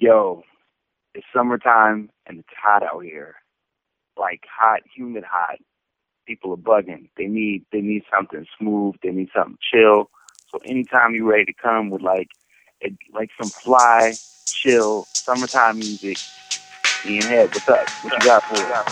yo, it's summertime and it's hot out here. Like hot, humid hot. People are bugging. They need they need something smooth. They need something chill. So anytime you're ready to come with like it, like some fly, chill, summertime music, Ian Head, what's up? What you got for us?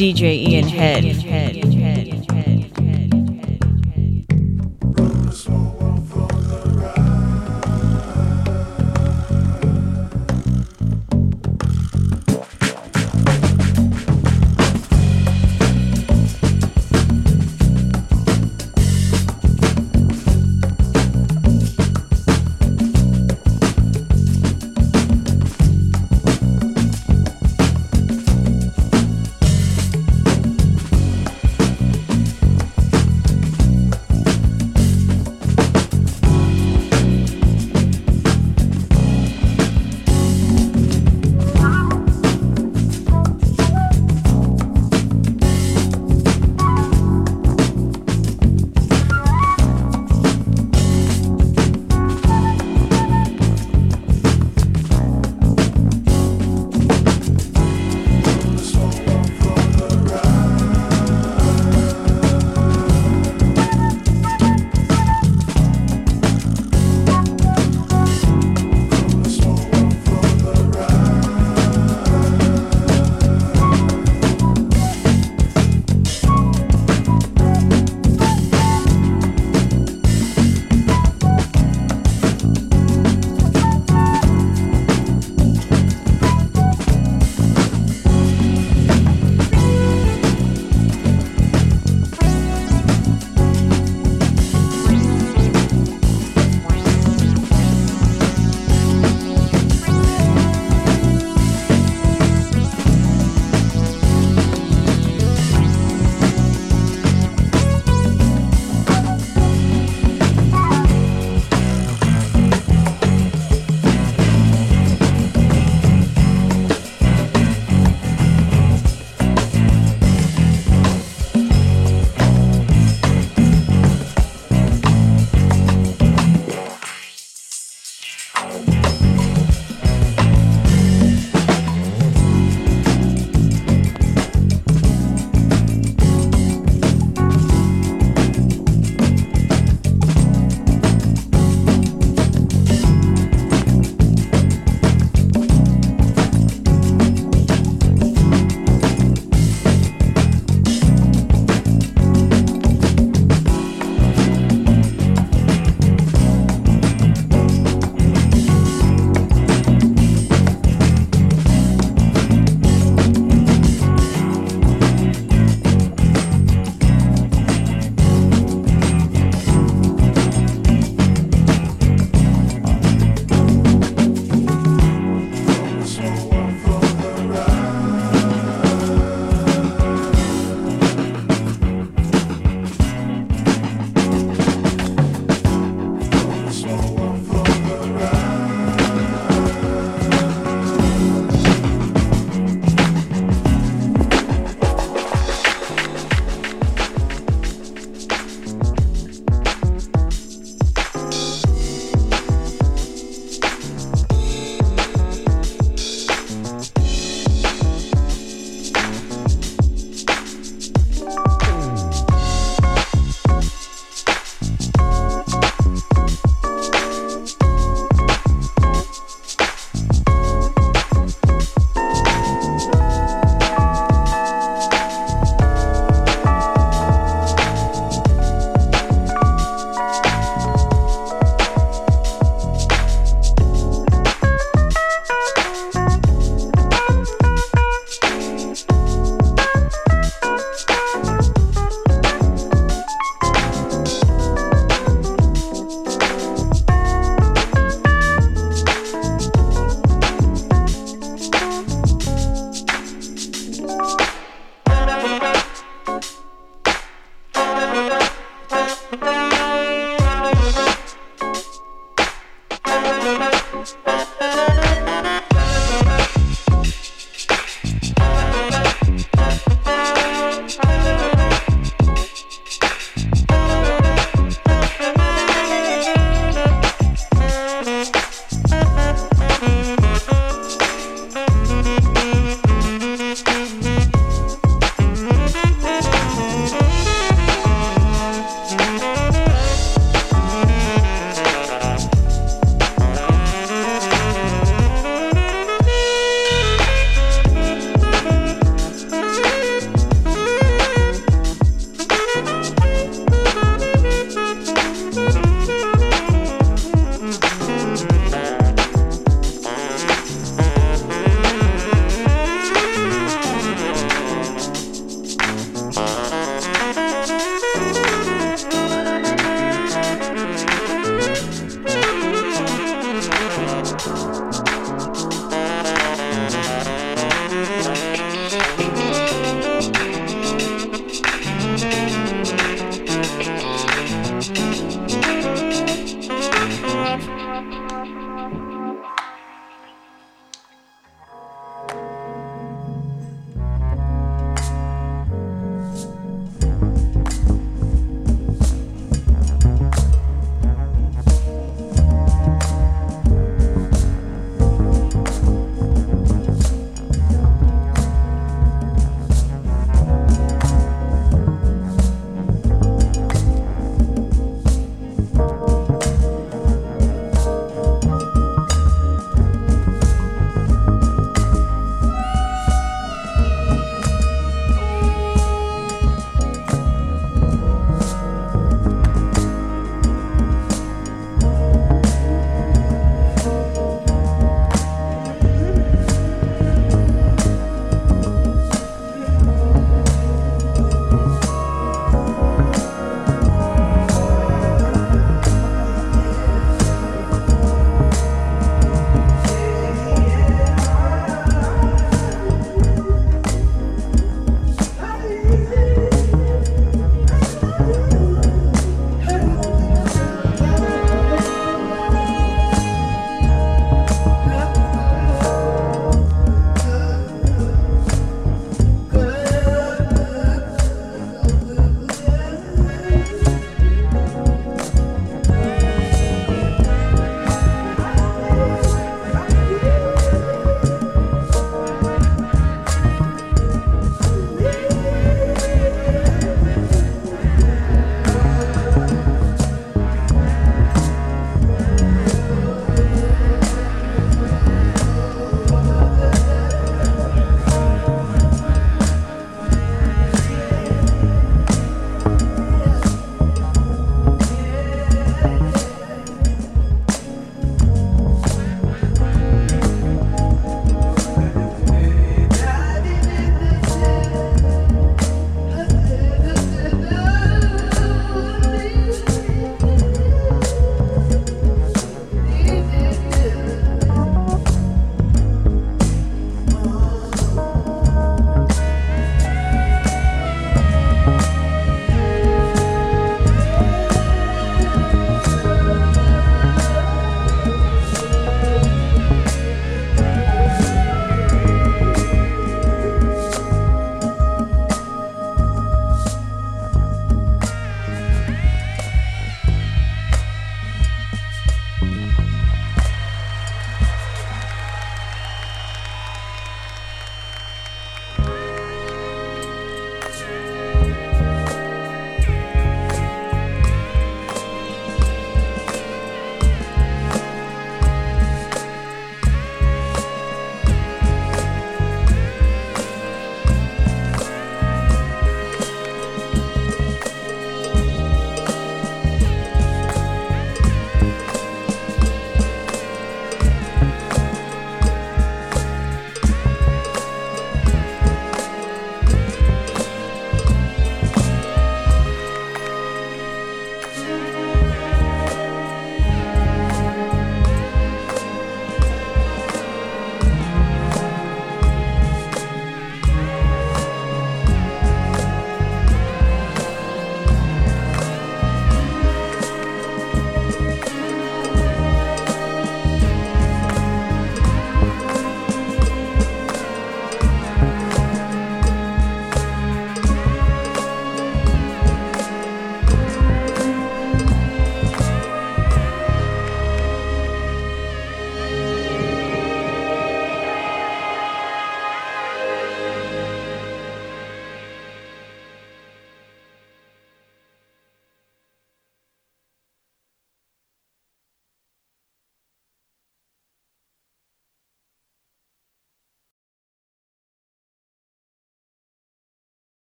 DJ Ian Head.